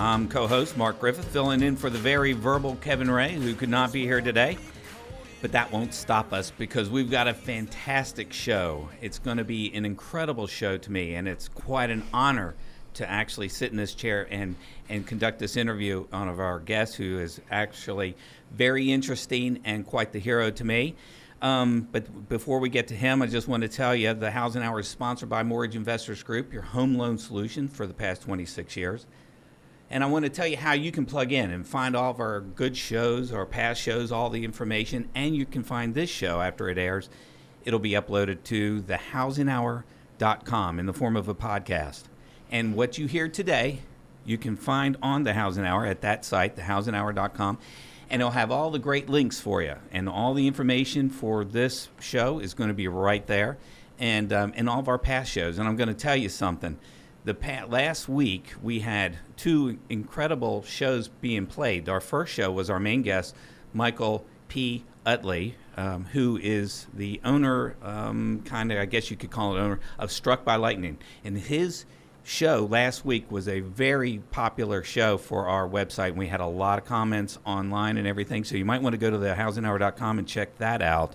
I'm co host Mark Griffith, filling in for the very verbal Kevin Ray, who could not be here today. But that won't stop us because we've got a fantastic show. It's going to be an incredible show to me, and it's quite an honor to actually sit in this chair and, and conduct this interview on of our guest, who is actually very interesting and quite the hero to me. Um, but before we get to him, I just want to tell you the Housing Hour is sponsored by Mortgage Investors Group, your home loan solution for the past 26 years. And I want to tell you how you can plug in and find all of our good shows, our past shows, all the information, and you can find this show after it airs. It'll be uploaded to thehousinghour.com in the form of a podcast. And what you hear today, you can find on the Housing Hour at that site, thehousinghour.com, and it'll have all the great links for you. And all the information for this show is going to be right there, and um, and all of our past shows. And I'm going to tell you something the last week we had two incredible shows being played. Our first show was our main guest, Michael P. Utley, um, who is the owner, um, kind of, I guess you could call it owner, of Struck by Lightning. And his show last week was a very popular show for our website. We had a lot of comments online and everything, so you might want to go to the housinghour.com and check that out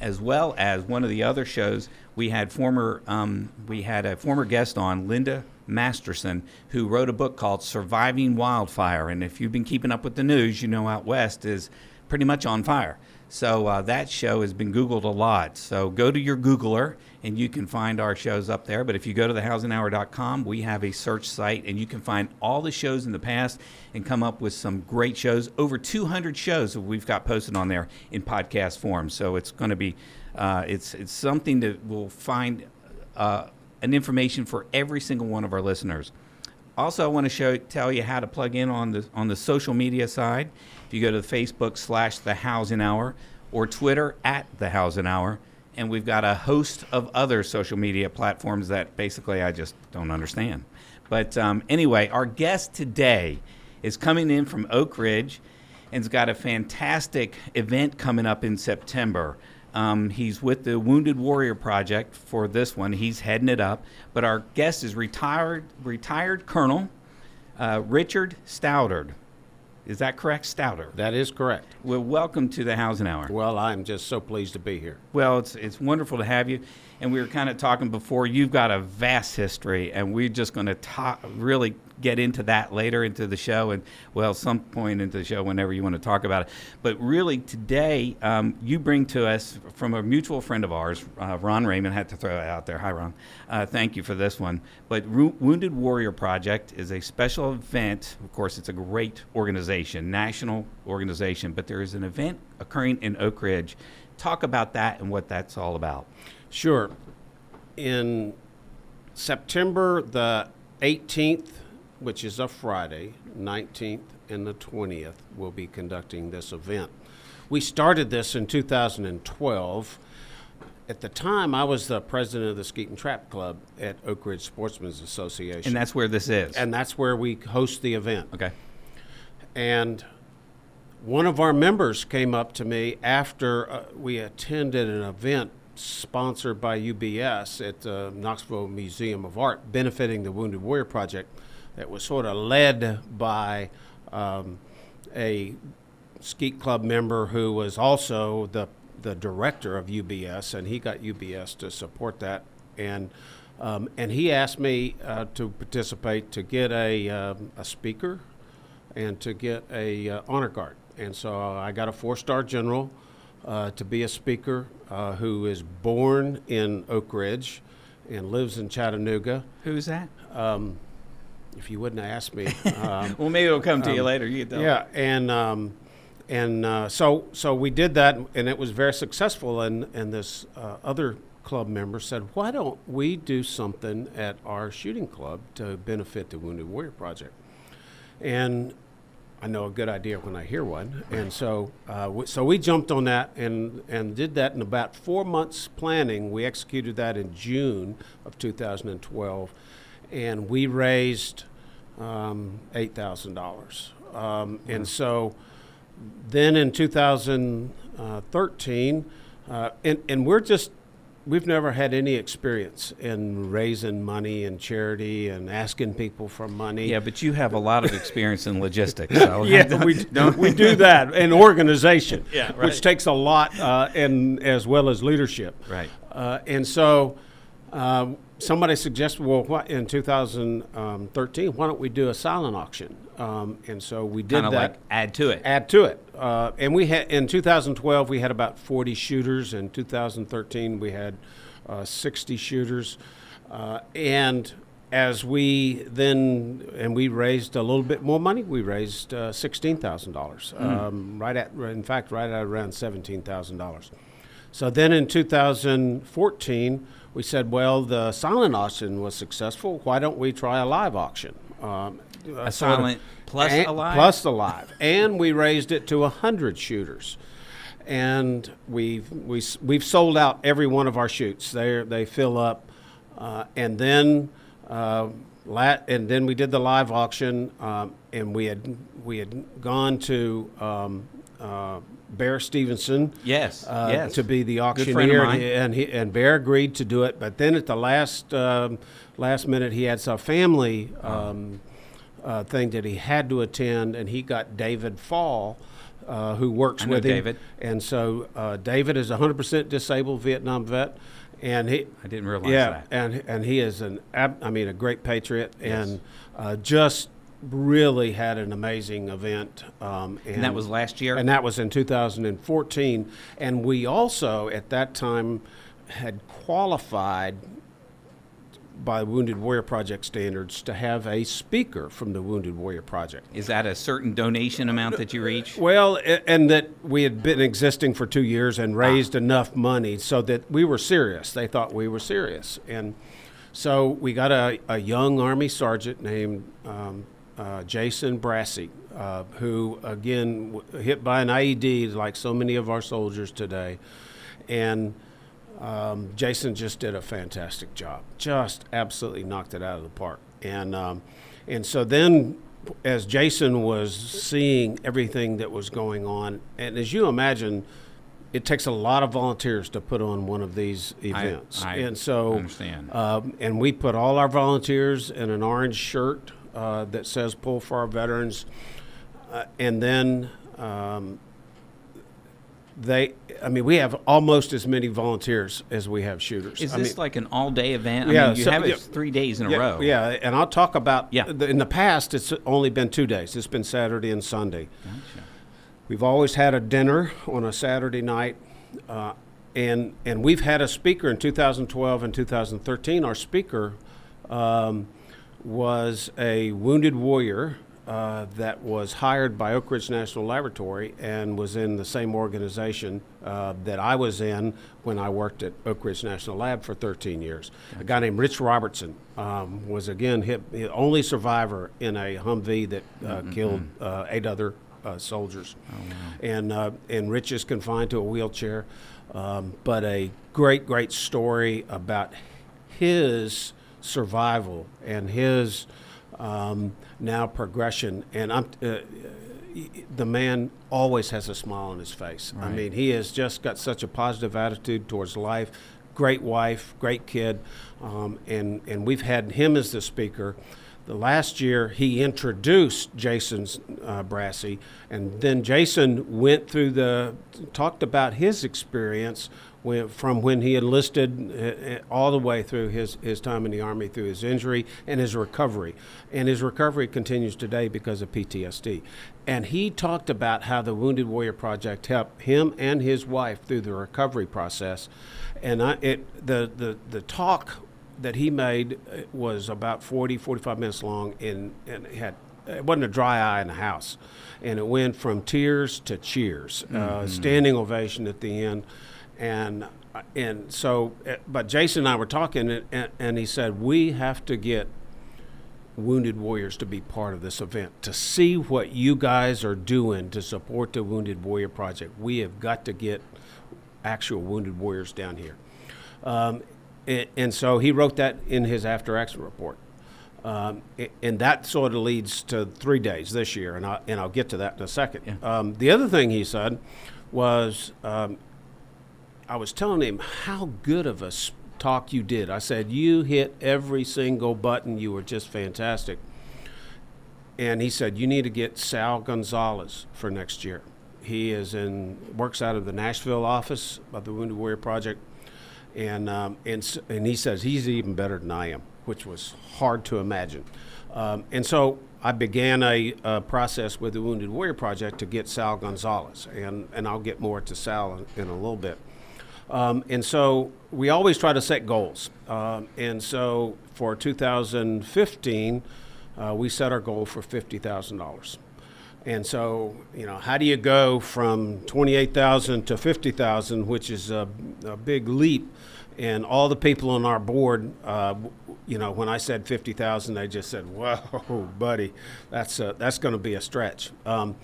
as well as one of the other shows we had former um, we had a former guest on linda masterson who wrote a book called surviving wildfire. And if you've been keeping up with the news you know out west is pretty much on fire. So uh, that show has been googled a lot. So go to your googler and you can find our shows up there but if you go to thehousinghour.com we have a search site and you can find all the shows in the past and come up with some great shows over 200 shows we've got posted on there in podcast form so it's going to be uh, it's it's something that will find uh, an information for every single one of our listeners. Also, I want to show tell you how to plug in on the on the social media side. If you go to Facebook slash the Housing Hour or Twitter at the Housing Hour, and we've got a host of other social media platforms that basically I just don't understand. But um, anyway, our guest today is coming in from Oak Ridge and's got a fantastic event coming up in September. Um, he's with the Wounded Warrior Project for this one. He's heading it up. But our guest is retired retired Colonel uh, Richard Stoudard. Is that correct, Stouter? That is correct. Well, welcome to the Housing Hour. Well, I'm just so pleased to be here. Well, it's it's wonderful to have you. And we were kind of talking before. You've got a vast history, and we're just going to talk really get into that later into the show, and well, some point into the show whenever you want to talk about it. But really, today um, you bring to us from a mutual friend of ours, uh, Ron Raymond. Had to throw it out there. Hi, Ron. Uh, thank you for this one. But Wounded Warrior Project is a special event. Of course, it's a great organization, national organization. But there is an event occurring in Oak Ridge. Talk about that and what that's all about. Sure. In September the 18th which is a Friday, 19th and the 20th, we'll be conducting this event. We started this in 2012. At the time, I was the president of the Skeet and Trap Club at Oak Ridge Sportsmen's Association. And that's where this is. And that's where we host the event. Okay. And one of our members came up to me after uh, we attended an event sponsored by UBS at the Knoxville Museum of Art, benefiting the Wounded Warrior Project that was sort of led by um, a Skeet Club member who was also the the director of UBS, and he got UBS to support that. And um, and he asked me uh, to participate to get a um, a speaker and to get a uh, honor guard. And so I got a four star general uh, to be a speaker uh, who is born in Oak Ridge and lives in Chattanooga. Who's that? Um, if you wouldn't ask me. Um, well, maybe it'll come to um, you later. You yeah, and um, and uh, so so we did that, and it was very successful. And and this uh, other club member said, "Why don't we do something at our shooting club to benefit the Wounded Warrior Project?" And I know a good idea when I hear one, and so uh, w- so we jumped on that and and did that in about four months planning. We executed that in June of 2012, and we raised um, eight thousand dollars. Um, and so then in 2013, uh, and and we're just we've never had any experience in raising money and charity and asking people for money. Yeah, but you have a lot of experience in logistics. So yeah, we, we do that in organization, Yeah, right. which takes a lot, uh, and as well as leadership. Right. Uh, and so, uh, somebody suggested, well, what, in 2013, why don't we do a silent auction? Um, and so we did kind of that like add to it. add to it. Uh, and we had in 2012 we had about 40 shooters. In 2013 we had uh, 60 shooters, uh, and as we then and we raised a little bit more money. We raised uh, sixteen thousand dollars. Um, right at in fact right at around seventeen thousand dollars. So then in 2014 we said, well, the silent auction was successful. Why don't we try a live auction? Um, A silent plus and- a live? Plus alive, and we raised it to 100 shooters. And we've, we, s- we've sold out every one of our shoots. They they fill up. Uh, and then uh, la- and then we did the live auction, um, and we had we had gone to um, uh, Bear Stevenson, Yes, uh, yes. to be the of auctioneer, and he, and Bear agreed to do it. But then at the last um, last minute, he had some family um, uh, thing that he had to attend, and he got David Fall, uh, who works with him. David. And so uh, David is a 100% disabled Vietnam vet, and he. I didn't realize yeah, that. and and he is an ab- I mean a great patriot, and uh, just really had an amazing event. Um, and, And that was last year? And that was in 2014. And we also at that time had qualified by Wounded Warrior Project standards to have a speaker from the Wounded Warrior Project. Is that a certain donation amount that you reach? Well, and that we had been existing for two years and raised enough money so that we were serious. They thought we were serious. And so we got a, a young Army sergeant named um, uh, Jason Brassey, uh, who, again, w- hit by an IED like so many of our soldiers today. And um, Jason just did a fantastic job. Just absolutely knocked it out of the park. And um, and so then, as Jason was seeing everything that was going on, and as you imagine, it takes a lot of volunteers to put on one of these events. I and so, understand. Um, and we put all our volunteers in an orange shirt uh, that says "Pull for Our Veterans," uh, and then. Um, they, I mean, we have almost as many volunteers as we have shooters. Is I this mean, like an all-day event? I Yeah, mean, you so- have it yeah. three days in a yeah, row. Yeah, and I'll talk about. Yeah. the- in the past, it's only been two days. It's been Saturday and Sunday. Gotcha. We've always had a dinner on a Saturday night, uh, and and we've had a speaker in 2012 and 2013. Our speaker um, was a wounded warrior uh, that was hired by Oak Ridge National Laboratory and was in the same organization uh, that I was in when I worked at Oak Ridge National Lab for 13 years. A guy named Rich Robertson um, was again hit, the only survivor in a Humvee that uh, killed uh, eight other uh, soldiers. And uh, and Rich is confined to a wheelchair, um, but a great great story about his survival and his um, now progression. And I'm. Uh, the man always has a smile on his face. I mean, he has just got such a positive attitude towards life. Great wife, great kid, um, and and we've had him as the speaker. The last year, he introduced Jason uh, Brassy, and then Jason went through the talked about his experience when, from when he enlisted uh, uh, all the way through his, his time in the Army, through his injury and his recovery. And his recovery continues today because of PTSD. And he talked about how the Wounded Warrior Project helped him and his wife through the recovery process. And I, it, the, the, the talk that he made uh, was about 40, 45 minutes long, and, and it had it wasn't a dry eye in the house, and it went from tears to cheers, uh, standing ovation at the end, and uh, and so, uh, but Jason and I were talking, and, and, and he said we have to get Wounded Warriors to be part of this event, to see what you guys are doing to support the Wounded Warrior Project. We have got to get actual Wounded Warriors down here. Um, and, and, so he wrote that in his after action report. Um, and that sort of leads to three days this year, and, I, and I'll get to that in a second. Yeah. Um, the other thing he said was um, I was telling him how good of a talk you did. I said, You hit every single button. You were just fantastic. And he said, You need to get Sal Gonzalez for next year. He is in works out of the Nashville office of the Wounded Warrior Project, and um, and and he says he's even better than I am, which was hard to imagine. Um, and so I began a, a, process with the Wounded Warrior Project to get Sal Gonzalez, and and I'll get more to Sal in, in a little bit. Um, and so we always try to set goals. Um, and so for 2015, uh, we set our goal for $50,000. And so, you know, how do you go from 28,000 to 50,000, which is a, a, big leap? And all the people on our board, uh, you know, when I said 50,000, they just said, "Whoa, buddy, that's that's going to be a stretch." Um,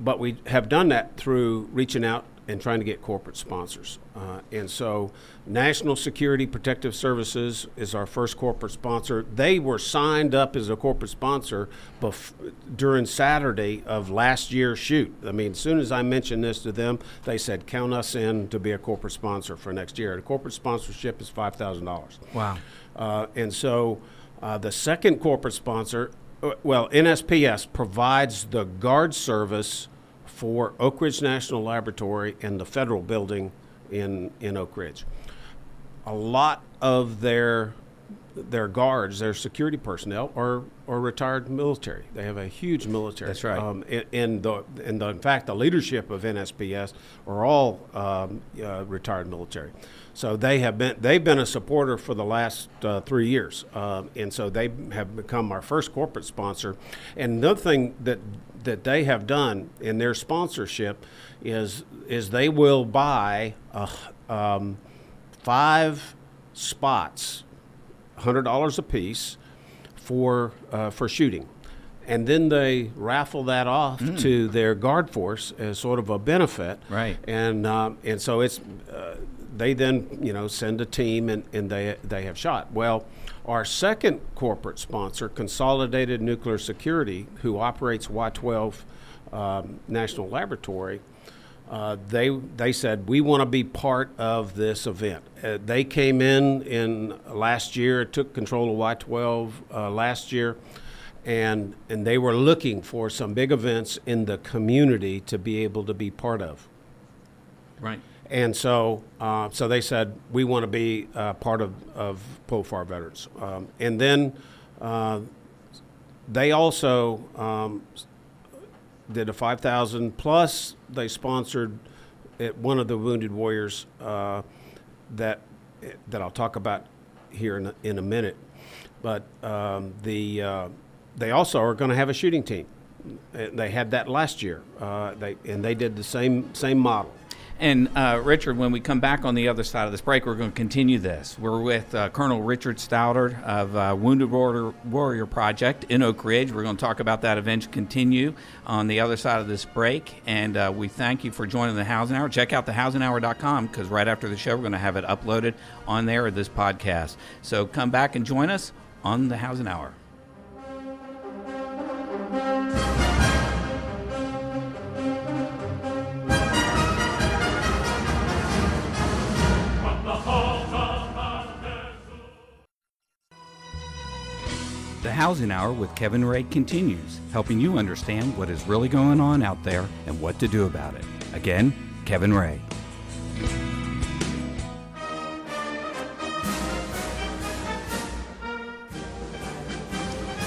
but we have done that through reaching out and trying to get corporate sponsors. Uh, and so, National Security Protective Services is our first corporate sponsor. They were signed up as a corporate sponsor bef- during Saturday of last year's shoot. I mean, as soon as I mentioned this to them, they said, "Count us in to be a corporate sponsor for next year." And corporate sponsorship is five thousand dollars. Wow! Uh, and so, uh, the second corporate sponsor, uh, well, NSPS provides the guard service for Oak Ridge National Laboratory and the federal building in, in Oak Ridge. A lot of their their guards, their security personnel, are are retired military. They have a huge military. That's right. Um, and, and, the and the, in fact, the leadership of NSPS are all um, uh, retired military. So they have been they've been a supporter for the last uh, three years, uh, and so they have become our first corporate sponsor. And another thing that that they have done in their sponsorship is is they will buy um, five spots, hundred dollars a piece, for uh, for shooting, and then they raffle that off mm. to their guard force as sort of a benefit. Right. And um, and so it's uh, they then you know send a team and, and they they have shot well. Our second corporate sponsor, Consolidated Nuclear Security, who operates Y12 um, National Laboratory, uh, they they said we want to be part of this event. Uh, they came in in last year, took control of Y12 uh, last year, and and they were looking for some big events in the community to be able to be part of. Right. And so, uh, so they said we want to be uh, part of of POFAR veterans. Um, and then uh, they also um, did a five thousand plus. They sponsored at one of the Wounded Warriors uh, that that I'll talk about here in a, in a minute. But um, the uh, they also are going to have a shooting team. They had that last year. Uh, they and they did the same same model. And uh, Richard, when we come back on the other side of this break, we're going to continue this. We're with uh, Colonel Richard Stoudard of uh, Wounded Warrior, Warrior, Project in Oak Ridge. We're going to talk about that event continue on the other side of this break. And uh, we thank you for joining the Housing Hour. Check out thehousinghour.com because right after the show, we're going to have it uploaded on there, at this podcast. So come back and join us on the Housing Hour. Housing Hour with Kevin Ray continues, helping you understand what is really going on out there and what to do about it. Again, Kevin Ray.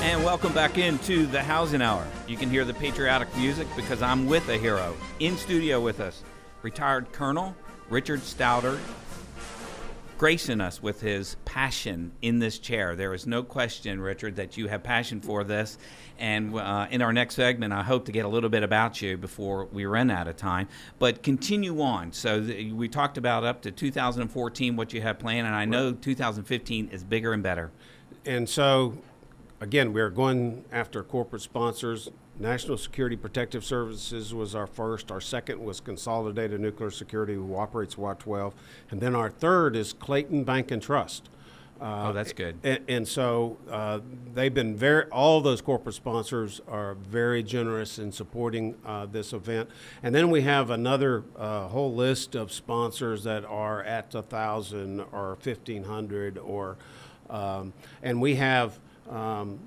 And welcome back into the Housing Hour. You can hear the patriotic music because I'm with a hero in studio with us, retired Colonel Richard Stoudard gracing us with his passion in this chair. There is no question, Richard, that you have passion for this. And uh, in our next segment, I hope to get a little bit about you before we run out of time. But continue on. So th- we talked about up to 2014 what you have planned, and I know 2015 is bigger and better. And so again, we're going after corporate sponsors. National Security Protective Services was our first. Our second was Consolidated Nuclear Security, who operates Y12. And then our third is Clayton Bank and Trust. Uh, Oh, that's good. And, and so uh, they've been very, all those corporate sponsors are very generous in supporting uh, this event. And then we have another uh, whole list of sponsors that are at a thousand or fifteen hundred or, um, and we have um,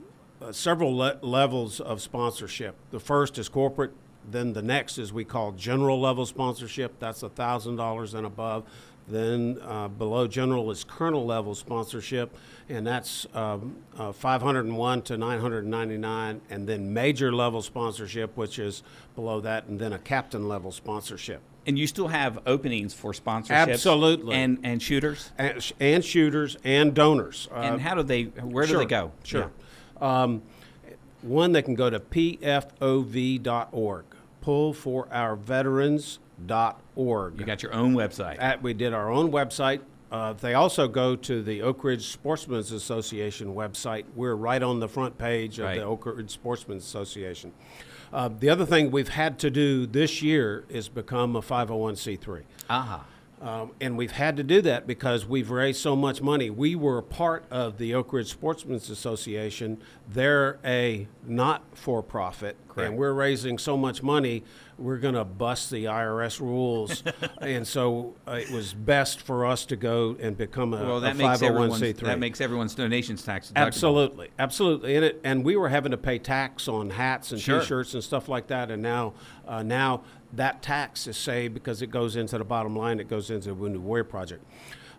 uh, several le- levels of sponsorship. The first is corporate. Then the next is we call general level sponsorship. That's a thousand dollars and above. Then uh, below general is colonel level sponsorship, and that's um, uh, 501 to 999. And then major level sponsorship, which is below that, and then a captain level sponsorship. And you still have openings for sponsorships, Absolutely. and and shooters. And, and shooters and donors. Uh, and how do they? Where do sure, they go? Sure. Um, one, they can go to pfov.org, pull for our veterans.org. You got your own website. At, we did our own website. Uh, they also go to the Oak Ridge Sportsman's Association website. We're right on the front page of Right. the Oak Ridge Sportsman's Association. Uh, the other thing we've had to do this year is become a 501c3. Aha. Um, and we've had to do that because we've raised so much money. We were part of the Oak Ridge Sportsman's Association. They're a not for profit, Correct. and we're raising so much money, we're going to bust the IRS rules. and so uh, it was best for us to go and become a, Well, a that makes everyone's 501c3. that makes everyone's donations tax deductible. Absolutely, absolutely, and it, and we were having to pay tax on hats and Sure. T-shirts and stuff like that, and now, uh, now that tax is saved because it goes into the bottom line. It goes into the Wounded Warrior Project,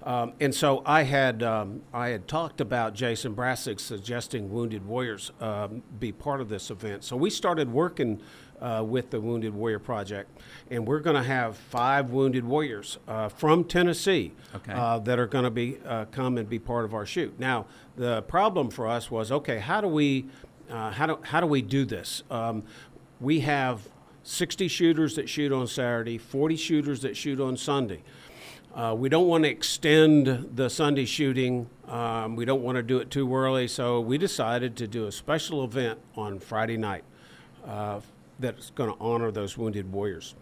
um, and so I had um, I had talked about Jason Brassick suggesting Wounded Warriors um, be part of this event. So we started working uh, with the Wounded Warrior Project, and we're going to have five Wounded Warriors uh, from Tennessee Okay. uh, that are going to be uh, come and be part of our shoot. Now, the problem for us was okay. How do we uh, how do how do we do this? Um, we have 60 shooters that shoot on Saturday, 40 shooters that shoot on Sunday. Uh, we don't want to extend the Sunday shooting. Um, we don't want to do it too early, so we decided to do a special event on Friday night uh, that's going to honor those wounded warriors.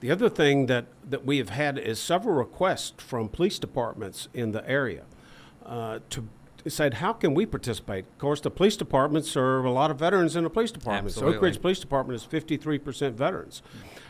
The other thing that, that we have had is several requests from police departments in the area uh, to said, how can we participate? Of course, the police departments serve a lot of veterans in the police departments. The Oak Ridge Police Department is 53% veterans.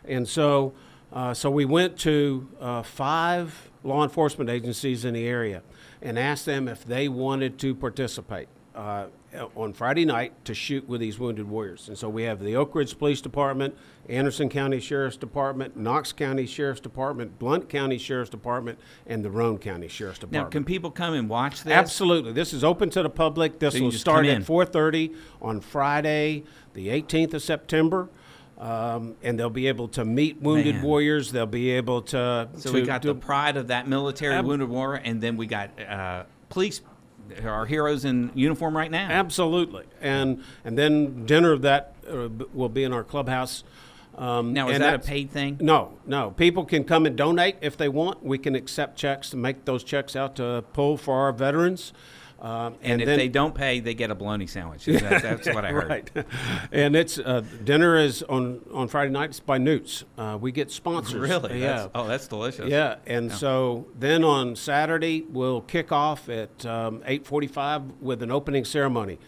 And so, uh, so we went to uh, five law enforcement agencies in the area and asked them if they wanted to participate uh, on Friday night to shoot with these wounded warriors. And so we have the Oak Ridge Police Department, Anderson County Sheriff's Department, Knox County Sheriff's Department, Blount County Sheriff's Department, and the Roane County Sheriff's Department. Now, can people come and watch this? Absolutely. This is open to the public. This So will start at 4:30 on Friday, the 18th of September. Um, and they'll be able to meet wounded Man. warriors. They'll be able to. So to we got do- the pride of that military Ab- wounded warrior, and then we got uh, police, our heroes in uniform right now. Absolutely. And and then dinner of that uh, will be in our clubhouse. Um, now, is and that a paid thing? No, no. People can come and donate if they want. We can accept checks to make those checks out to pull for our veterans. Um, And, if then, they don't pay, they get a bologna sandwich. That- that's what I heard. Right. and it's uh, dinner is on on Friday nights by Newts. Uh, we get sponsors. Really? Yeah. That's, oh, that's delicious. Yeah, and so then on Saturday we'll kick off at um, 8:45 with an opening ceremony.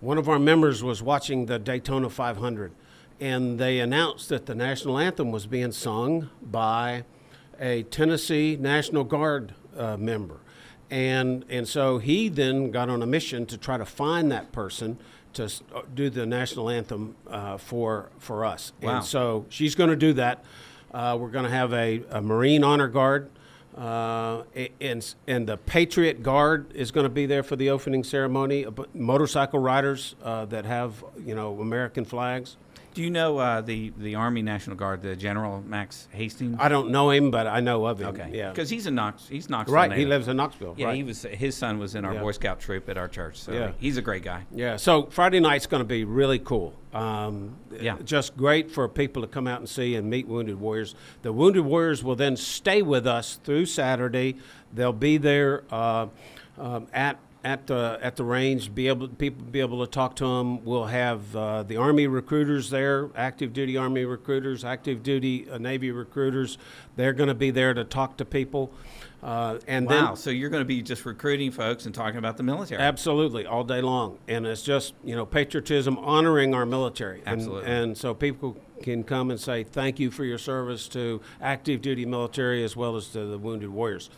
One of our members was watching the Daytona 500, and they announced that the national anthem was being sung by a Tennessee National Guard uh, member, and and so he then got on a mission to try to find that person to uh, do the national anthem uh, for for us. Wow. And so she's going to do that. Uh, we're going to have a, a Marine Honor Guard, uh, and and the Patriot Guard is going to be there for the opening ceremony. Motorcycle riders uh, that have you know American flags. Do you know uh, the the Army National Guard, the General Max Haston? I don't know him, but I know of him. okay. Yeah. Because he's a Knox. He's Knoxville. Right. He lives in Knoxville. Yeah, right. he was. His son was in our Yeah. Boy Scout troop at our church. So Yeah. he's a great guy. Yeah, so Friday night's going to be really cool. Um, Yeah. Just great for people to come out and see and meet Wounded Warriors. The Wounded Warriors will then stay with us through Saturday. They'll be there uh, um, at at the at the range. Be able people be able to talk to them. We'll have uh, the Army recruiters there, active duty Army recruiters, active duty uh, Navy recruiters. They're going to be there to talk to people. Uh, and wow, then so you're going to be just recruiting folks and talking about the military. Absolutely, all day long. And it's just, you know, patriotism, honoring our military. And, Absolutely. And so people can come and say thank you for your service to active duty military as well as to the wounded warriors.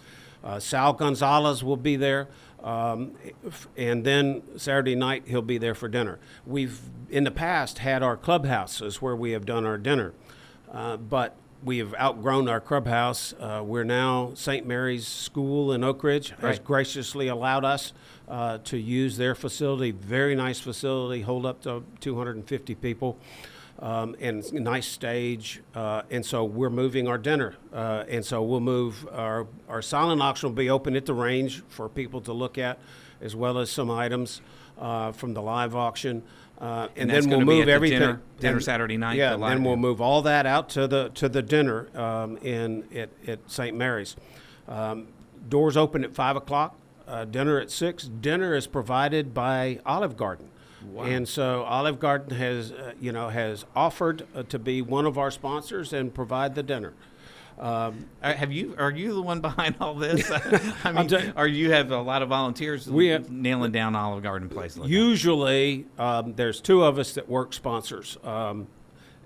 Uh, Sal Gonzalez will be there. Um, and then Saturday night, he'll be there for dinner. We've, in the past, had our clubhouses where we have done our dinner. Uh, but we have outgrown our clubhouse. Uh, we're now St. Mary's School in Oak Ridge has graciously allowed us uh, to use their facility. Very nice facility, hold up to 250 people, um, and nice stage. Uh, and so we're moving our dinner, uh, and so we'll move our our silent auction will be open at the range for people to look at, as well as some items uh, from the live auction. Uh, and, that's then we'll move everything. dinner- dinner and- Saturday night, Yeah, the then we'll move all that out to the to the dinner um, in at, at St. Mary's. Um, doors open at five o'clock. Uh, dinner at six. Dinner is provided by Olive Garden, and so Olive Garden has uh, you know has offered uh, to be one of our sponsors and provide the dinner. Um, Uh, have you? Are you the one behind all this? I mean, you- or you have a lot of volunteers We have- nailing down Olive Garden place? Like? Usually, um, there's two of us that work sponsors, um,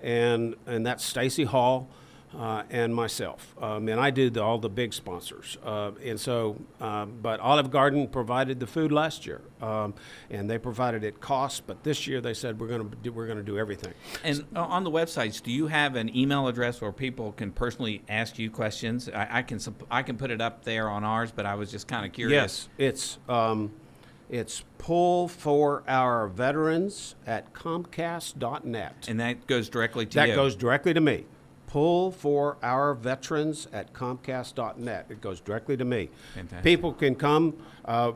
and and that's Stacy Hall uh, and myself. Um, and I do the, all the big sponsors. Uh, and so, um, but Olive Garden provided the food last year, um, and they provided it cost. But this year, they said we're going to do, we're going to do everything. And on the websites, do you have an email address where people can personally ask you questions? I, I can I can put it up there on ours, but I was just kind of curious. Yes, it's um, it's pull for our veterans at Comcast.net. And that goes directly to That you. goes directly to me. Pull for our veterans at Comcast.net. It goes directly to me. Fantastic. People can come uh,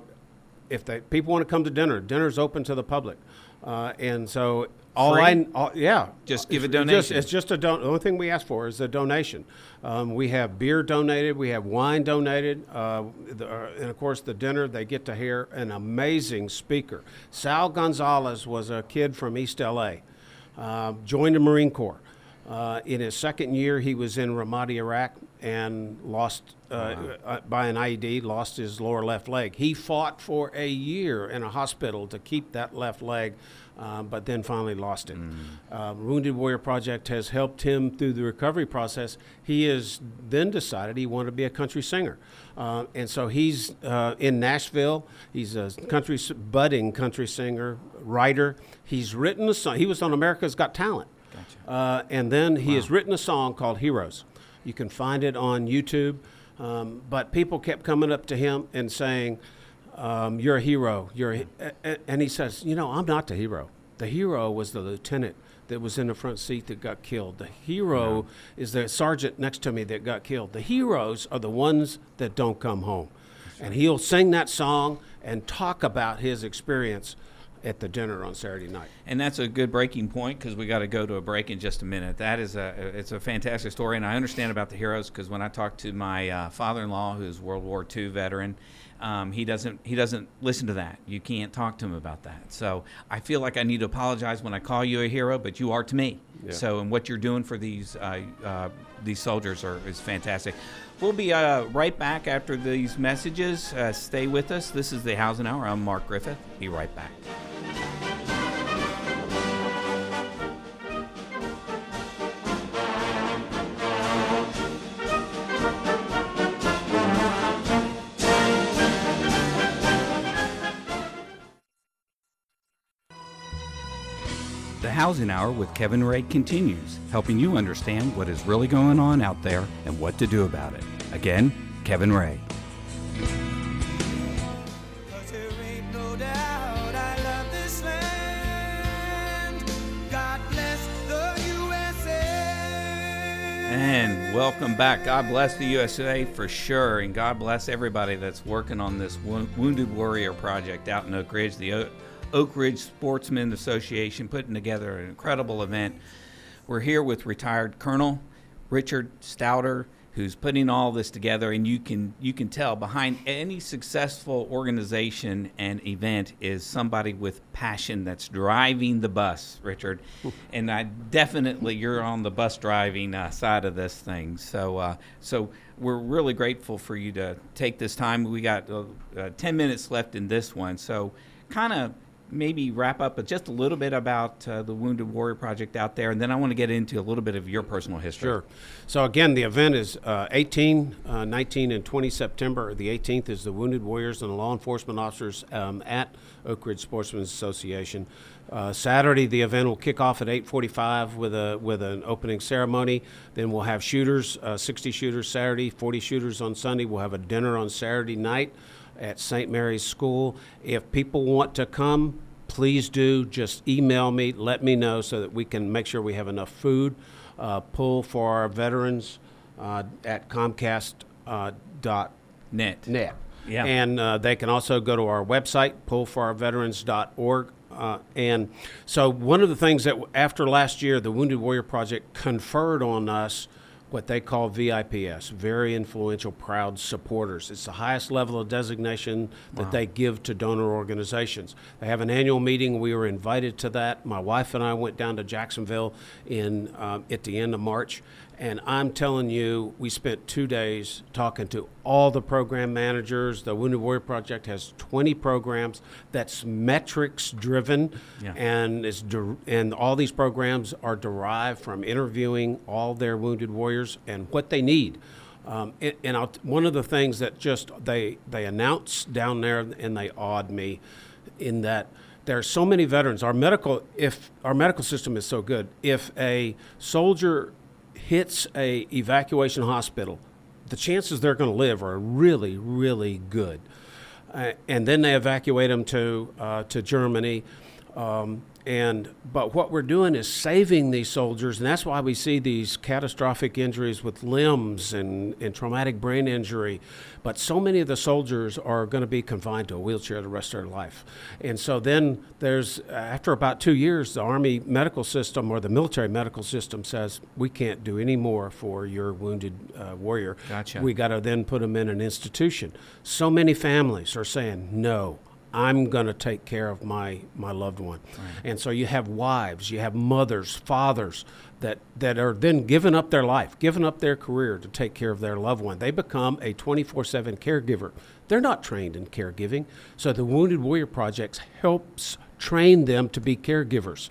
if they people want to come to dinner. Dinner's open to the public, uh, and so all Free? I all, yeah Just give a It's just- donation. It's just a don- the only thing we ask for is a donation. Um, we have beer donated, we have wine donated, uh, the, uh, and of course the dinner. They get to hear an amazing speaker. Sal Gonzalez was a kid from East LA, uh, joined the Marine Corps. Uh, in his second year, he was in Ramadi, Iraq, and lost uh, uh, by an IED, lost his lower left leg. He fought for a year in a hospital to keep that left leg, uh, but then finally lost it. Uh, Wounded Warrior Project has helped him through the recovery process. He has then decided he wanted to be a country singer, uh, and so he's uh, in Nashville. He's a country budding country singer, writer. He's written a song. He was on America's Got Talent. Uh, and then he has written a song called Heroes. You can find it on YouTube. Um, but people kept coming up to him and saying, um, You're a hero. You're a, a- a- and he says, You know, I'm not the hero. The hero was the lieutenant that was in the front seat that got killed. The hero is the sergeant next to me that got killed. The heroes are the ones that don't come home. And he'll sing that song and talk about his experience at the dinner on Saturday night. And that's a good breaking point because we got to go to a break in just a minute. That is a it's a fantastic story, and I understand about the heroes because when I talked to my uh, father-in-law, who's World War II veteran, um, he doesn't he doesn't listen to that. You can't talk to him about that. So I feel like I need to apologize when I call you a hero, but you are to me. Yeah. So and what you're doing for these uh, uh, these soldiers are is fantastic. We'll be uh, right back after these messages. Uh, stay with us. This is the Housing Hour. I'm Mark Griffith. Be right back. Housing Hour with Kevin Ray continues, helping you understand what is really going on out there and what to do about it. Again, Kevin Ray. Cause there ain't no doubt I love this land. God bless the USA. And welcome back. God bless the USA for sure, and God bless everybody that's working on this Wounded Warrior project out in Oak Ridge. The o- Oak Ridge Sportsmen Association putting together an incredible event. We're here with retired Colonel Richard Stouter, who's putting all this together and you can you can tell behind any successful organization and event is somebody with passion that's driving the bus richard. And i definitely you're on the bus driving uh, side of this thing. So uh, so we're really grateful for you to take this time. We got uh, uh 10 minutes left in this one. So kind of maybe wrap up just a little bit about uh, the Wounded Warrior Project out there, and then I want to get into a little bit of your personal history. Sure. So again, the event is uh, 18, uh, 19, and 20 September. The 18th is the Wounded Warriors and the law enforcement officers um, at Oak Ridge Sportsmen's Association. Uh, Saturday, the event will kick off at 8:45 with a with an opening ceremony. Then we'll have shooters, uh, 60 shooters Saturday, 40 shooters on Sunday. We'll have a dinner on Saturday night at St. Mary's School. If people want to come, please do. Just email me, let me know so that we can make sure we have enough food. Uh, pull for our veterans uh, at Comcast uh, dot Net. net. Yeah. And uh, they can also go to our website, pullforourveterans.org. Uh, and so, one of the things that after last year, the Wounded Warrior Project conferred on us what they call VIPS, very influential, proud supporters. It's the highest level of designation that they give to donor organizations. They have an annual meeting. We were invited to that. My wife and I went down to Jacksonville in um, at the end of March, and I'm telling you, we spent two days talking to all the program managers. The Wounded Warrior Project has 20 programs that's metrics driven, Yeah. and it's der- and all these programs are derived from interviewing all their wounded warriors and what they need. Um, and and one of the things that just they they announced down there and they awed me in that there are so many veterans. Our medical if our medical system is so good, if a soldier hits a evacuation hospital, the chances they're going to live are really really good. Uh, and then they evacuate them to uh, to Germany. Um, and but what we're doing is saving these soldiers, and that's why we see these catastrophic injuries with limbs and, and traumatic brain injury. But so many of the soldiers are going to be confined to a wheelchair the rest of their life. And so then there's after about two years, the Army medical system or the military medical system says we can't do any more for your wounded uh, warrior. Gotcha. We got to then put them in an institution. So many families are saying no. I'm going to take care of my, my loved one. And so you have wives, you have mothers, fathers that, that are then giving up their life, giving up their career to take care of their loved one. They become a 24 7 caregiver. They're not trained in caregiving. So the Wounded Warrior Projects helps train them to be caregivers.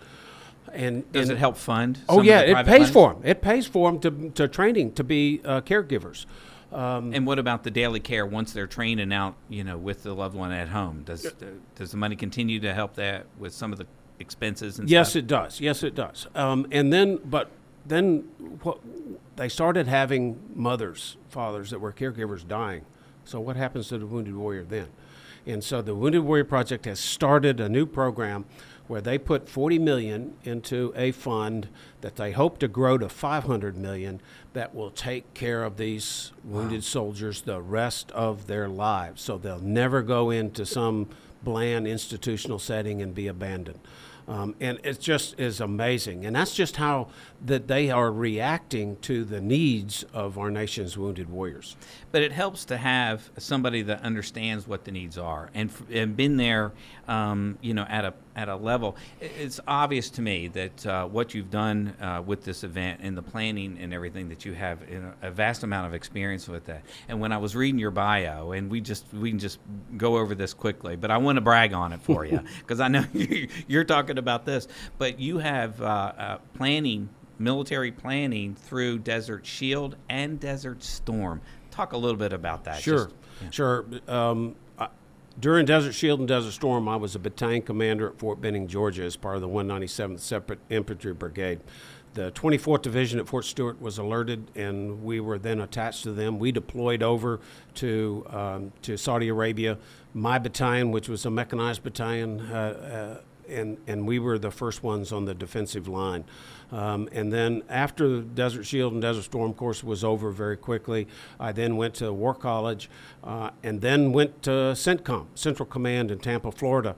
And, Does and it help fund? some Oh of yeah, it pays funds? for them. It pays for them to, to training to be uh, caregivers. Um, And what about the daily care once they're trained and out, you know, with the loved one at home? Does uh, does the money continue to help that with some of the expenses and Yes, stuff? it does. Yes, it does. Um, and then, but then, what they started having mothers, fathers that were caregivers dying. So what happens to the wounded warrior then? And so the Wounded Warrior Project has started a new program where they put 40 million into a fund that they hope to grow to 500 million that will take care of these wounded soldiers the rest of their lives. So they'll never go into some bland institutional setting and be abandoned. Um, and it just is amazing. And that's just how that they are reacting to the needs of our nation's wounded warriors. But it helps to have somebody that understands what the needs are and, f- and been there, um, you know, at a at a level. It's obvious to me that uh, what you've done uh, with this event and the planning and everything that you have you know, a vast amount of experience with that. And when I was reading your bio, and we just we can just go over this quickly, but I want to brag on it for you because I know you- you're talking about this. But you have uh, uh, planning military planning through Desert Shield and Desert Storm. Talk a little bit about that. Sure, Just- sure. Um, during Desert Shield and Desert Storm, I was a battalion commander at Fort Benning, Georgia, as part of the 197th Separate Infantry Brigade. The 24th Division at Fort Stewart was alerted, and we were then attached to them. We deployed over to um, to Saudi Arabia. My battalion, which was a mechanized battalion, uh, uh, and and we were the first ones on the defensive line. Um, and then after Desert Shield and Desert Storm course was over very quickly, I then went to War College, uh, and then went to CENTCOM, Central Command in Tampa, Florida.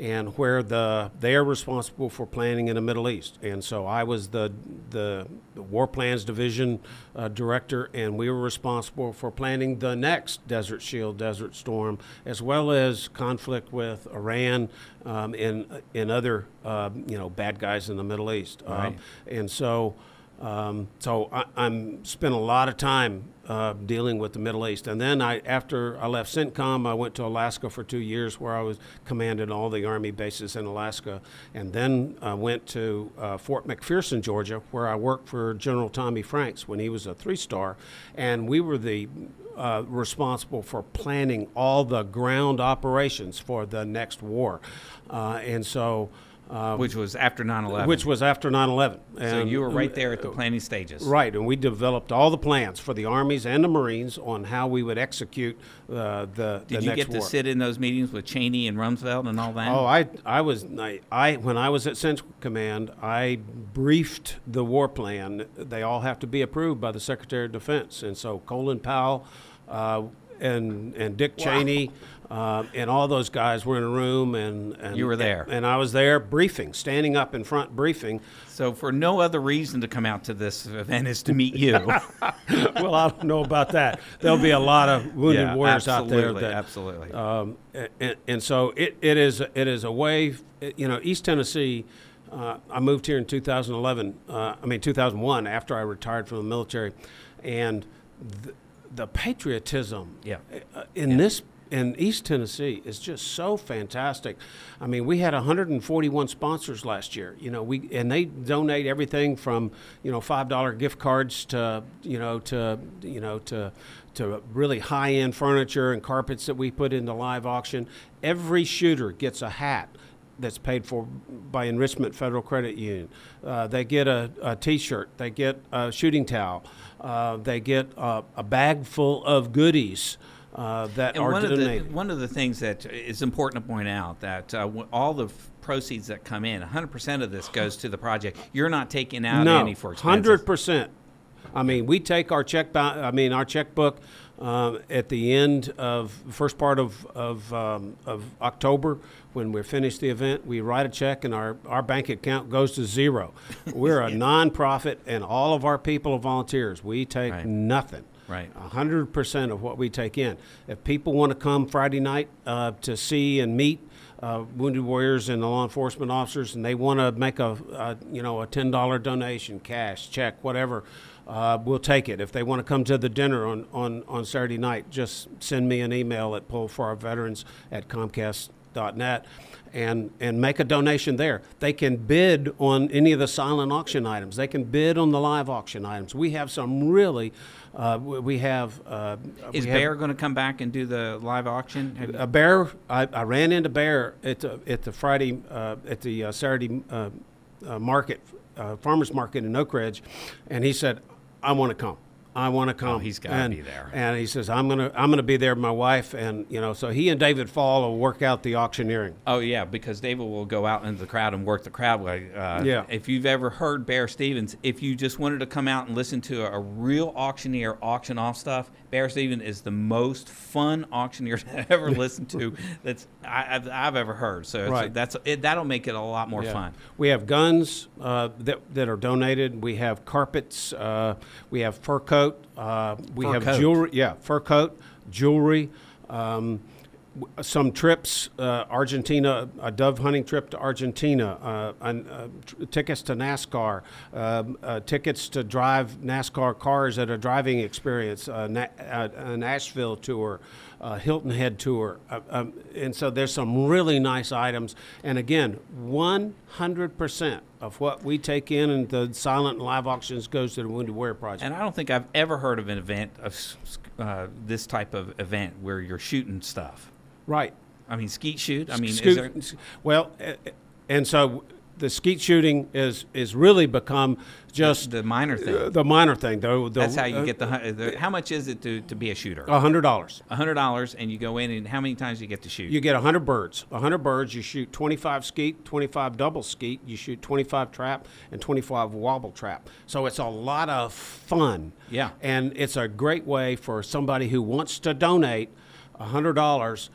And where the they are responsible for planning in the Middle East. And so I was the the, the War Plans Division uh, director, and we were responsible for planning the next Desert Shield, Desert Storm, as well as conflict with Iran um, and and other uh, you know bad guys in the Middle East. Uh, Right. and so. Um, so I, I'm spent a lot of time uh, dealing with the Middle East, and then I, after I left CENTCOM, I went to Alaska for two years, where I was commanded all the Army bases in Alaska, and then I went to uh, Fort McPherson, Georgia, where I worked for General Tommy Franks when he was a three-star, and we were the uh, responsible for planning all the ground operations for the next war, uh, and so. Uh, Which was after 9 11. which was after 9/11. so And- you were right there at the planning stages. Right, and we developed all the plans for the armies and the Marines on how we would execute uh, the, Did the you get to war. sit in those meetings with Cheney and Rumsfeld and all that? Oh, I, I was, I, I, when I was at Central Command, I briefed the war plan. They all have to be approved by the Secretary of Defense, and so Colin Powell uh, and and Dick Cheney. Uh, and all those guys were in a room, and, and You were there. and I was there briefing, standing up in front briefing. So for no other reason to come out to this event is to meet you. well, I don't know about that. There'll be a lot of wounded Yeah, warriors out there. absolutely, That, absolutely. Um, and, and so it, it is it is a way. You know, East Tennessee. Uh, I moved here in 2011. Uh, I mean 2001 after I retired from the military, and the, the patriotism Yeah. uh, in this in East Tennessee is just so fantastic. I mean, we had 141 sponsors last year. You know, we and they donate everything from you know five dollar gift cards to you know to you know to to really high end furniture and carpets that we put into live auction. Every shooter gets a hat that's paid for by Enrichment Federal Credit Union. Uh, they get a, a T-shirt. They get a shooting towel. Uh, they get a, a bag full of goodies uh, that And are one of, the, donated. one of the things that is important to point out that uh, all the f- proceeds that come in, 100% of this goes to the project. You're not taking out no, any for expenses. hundred percent. I mean, we take our check. I mean, our checkbook um, at the end of first part of of, um, of October when we finish the event. We write a check, and our our bank account goes to zero. We're a nonprofit, and all of our people are volunteers. We take Right. nothing. Right. hundred percent of what we take in. If people want to come Friday night uh, to see and meet uh, wounded warriors and the law enforcement officers, and they want to make a, a you know a ten dollar donation, cash, check, whatever, uh, we'll take it. If they want to come to the dinner on, on, on Saturday night, just send me an email at pull for our veterans at Comcast.net. And, and make a donation there. They can bid on any of the silent auction items. They can bid on the live auction items. We have some really, uh, we have. Uh, Is we have- Bear going to come back and do the live auction? A bear. I, I ran into bear at the at the Friday uh, at the uh, Saturday uh, uh, market, uh, farmers market in Oak Ridge, and he said, "I want to come. I want to come." Oh, he's gotta be there. And he says, "I'm gonna I'm gonna be there with my wife, and you know." So he and David Fall will work out the auctioneering. Oh yeah, because David will go out into the crowd and work the crowd. Uh, Yeah. If you've ever heard Bear Stevens, if you just wanted to come out and listen to a, a real auctioneer auction off stuff, Bear Stevens is the most fun auctioneer to ever listen to that's I, I've, I've ever heard. So, Right. that's it, that'll make it a lot more Yeah. fun. We have guns uh, that that are donated. We have carpets. Uh, we have fur coat. Uh, we Fur have coat. jewelry. Yeah, fur coat, jewelry. Um, some trips, uh, Argentina, a dove hunting trip to Argentina, uh, an, uh, tr- tickets to NASCAR, um, uh, tickets to drive NASCAR cars at a driving experience, uh, na- uh, a Nashville tour, uh, Hilton Head tour. Um, and so there's some really nice items. And again, 100% of what we take in and the silent and live auctions goes to the Wounded Warrior Project. And I don't think I've ever heard of an event of this type of event where you're shooting stuff. Right. I mean, skeet shoot. I mean, is Scoot- there, well, uh, and so the skeet shooting is is really become just the minor thing. uh, the minor thing. Though That's how you get the, hun- the. How much is it to, to be a shooter? a hundred dollars. A hundred dollars, and you go in, and how many times do you get to shoot? You get a 100 birds. A 100 birds, you shoot 25 skeet, 25 double skeet, you shoot 25 trap, and 25 wobble trap. So it's a lot of fun. Yeah. And it's a great way for somebody who wants to donate a $100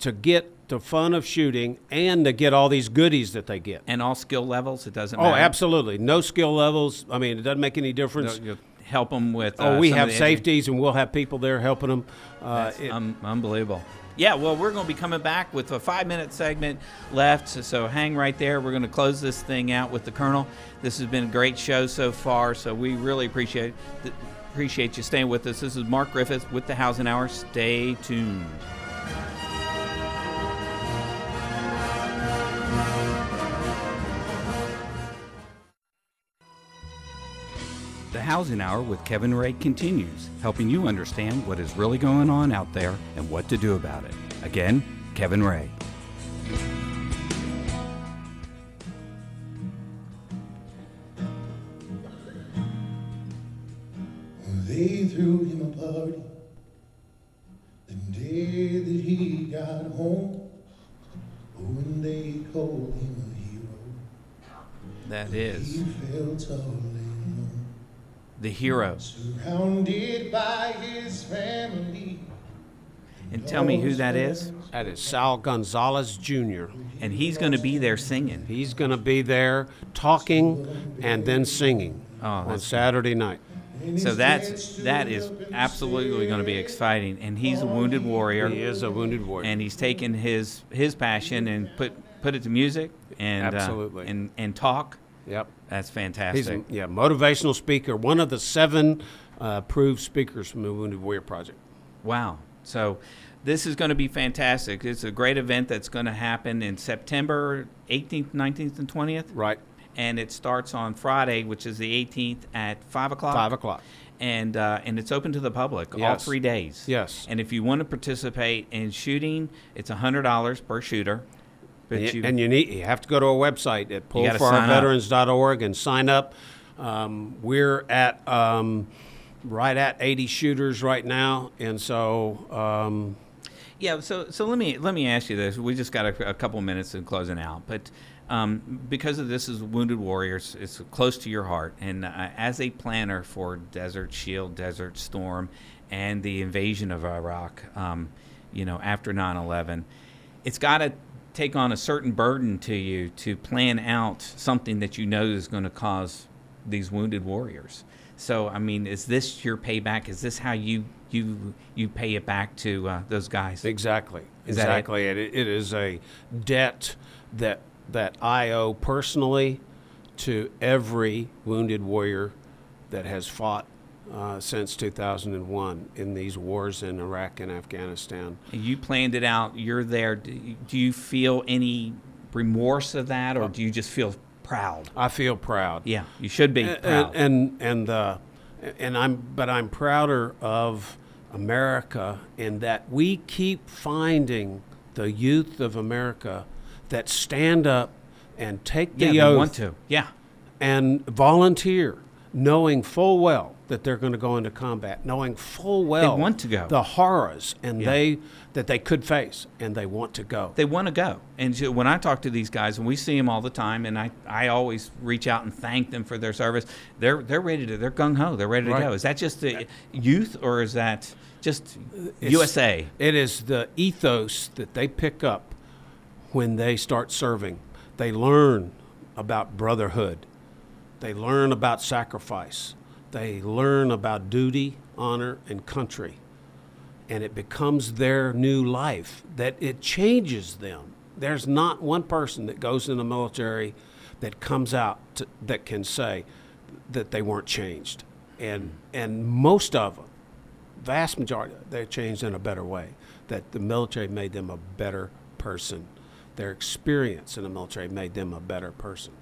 to get the fun of shooting and to get all these goodies that they get. And all skill levels. It doesn't. Matter. Oh, matter. absolutely. No skill levels. I mean, it doesn't make any difference. You'll help them with. oh, uh, we some of have safeties, and we'll have people there helping them. Uh, That's it- un- unbelievable. Yeah, well, we're going to be coming back with a five minute segment left, so, so hang right there. We're going to close this thing out with the Colonel. This has been a great show so far, so we really appreciate appreciate you staying with us. This is Mark Griffith with the Housing Hour. Stay tuned. The Housing Hour with Kevin Ray continues, helping you understand what is really going on out there and what to do about it. Again, Kevin Ray. They threw him a party the day that he got home. Oh, when they called him a hero, That he felt all alone. The heroes. Surrounded by his family. And tell me who that is. that is Sal Gonzalez Jr. And he's going to be there singing. He's going to be there talking and then singing Oh, on that's- Saturday night. So that's that is absolutely going to be exciting. And he's a wounded warrior, He is a wounded warrior. and he's taken his his passion and put put it to music and uh, Absolutely. and and talk. Yep. That's He's fantastic. a yeah, motivational speaker, one of the seven uh, approved speakers from the Wounded Warrior Project. Wow. So this is going to be fantastic. It's a great event that's going to happen in September 18th, 19th, and 20th. Right. And it starts on Friday, which is the 18th at 5 o'clock. Five o'clock. And, uh, and it's open to the public all three days. Yes. And if you want to participate in shooting, it's $100 per shooter. But And, you, and you need you have to go to our website at pullforourveterans.org and sign up. Um, we're at um, right at 80 shooters right now, and so um, Yeah, so so let me let me ask you this. We just got a, a couple minutes in closing out, but um, because of this is Wounded Warriors, it's close to your heart, and uh, as a planner for Desert Shield, Desert Storm, and the invasion of Iraq, um, you know, after 9/11, it's got to take on a certain burden to you to plan out something that you know is going to cause these wounded warriors. So, I mean, is this your payback? Is this how you you you pay it back to uh, those guys? exactly, Is that it? exactly, it? it is a debt that that I owe personally to every wounded warrior that has fought uh, since 2001 in these wars in Iraq and Afghanistan. You planned it out. You're there. Do you, do you feel any remorse of that, or do you just feel proud? I feel proud. Yeah, you should be and proud. and and the and I'm but I'm prouder of America in that we keep finding the youth of America that stand up and take yeah, the they oath want to. Yeah, and volunteer, knowing full well that they're going to go into combat, knowing full well want to go. the horrors and Yeah. they that they could face, and they want to go. they want to go. And so when I talk to these guys, and we see them all the time, and I, I always reach out and thank them for their service. They're they're ready to. They're gung ho. They're ready to Right. go. Is that just the youth, or is that just It's- USA? It is the ethos that they pick up when they start serving. They learn about brotherhood. They learn about sacrifice. They learn about duty, honor, and country. And it becomes their new life that it changes them. There's not one person that goes in the military that comes out to, that can say that they weren't changed. And, and most of them, vast majority, they're changed in a better way. That the military made them a better person. Their experience in the military made them a better person.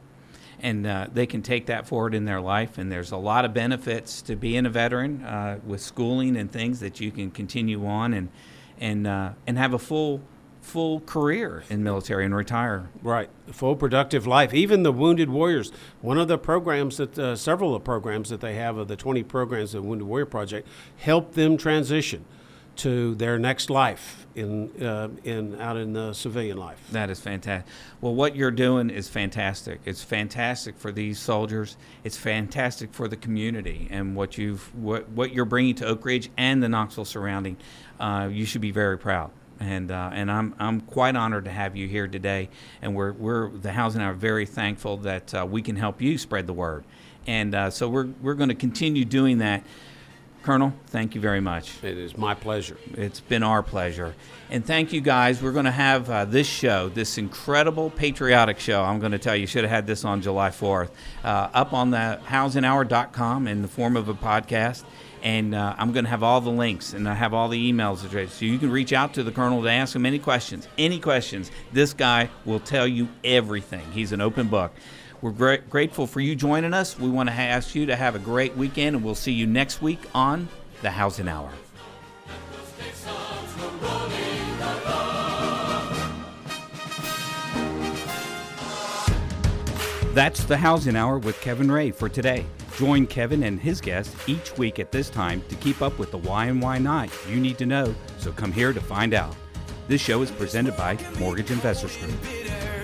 And uh, they can take that forward in their life. And there's a lot of benefits to being a veteran uh, with schooling and things that you can continue on and and uh, and have a full full career in military and retire. Right, full productive life. Even the Wounded Warriors, one of the programs that, uh, several of the programs that they have of the 20 programs of the Wounded Warrior Project, help them transition to their next life in, uh, in out in the civilian life. That is fantastic. Well, what you're doing is fantastic. It's fantastic for these soldiers. It's fantastic for the community and what you've what what you're bringing to Oak Ridge and the Knoxville surrounding. Uh, you should be very proud. and uh, and I'm I'm quite honored to have you here today. And we're we're the Housing Hour very thankful that uh, we can help you spread the word. And uh, so we're we're going to continue doing that. Colonel, thank you very much. It is my pleasure. It's been our pleasure. And thank you guys. We're going to have uh, this show, this incredible patriotic show. I'm going to tell you, should have had this on July 4th, uh, up on the housinghour.com in the form of a podcast. And uh, I'm going to have all the links and I have all the emails addressed. So you can reach out to the Colonel to ask him any questions. Any questions. This guy will tell you everything. He's an open book. We're gra- grateful for you joining us. We want to ask you to have a great weekend, and we'll see you next week on the Housing Hour. That's the Housing Hour with Kevin Ray for today. Join Kevin and his guests each week at this time to keep up with the why and why not you need to know, so come here to find out. This show is presented by Mortgage Investors Group.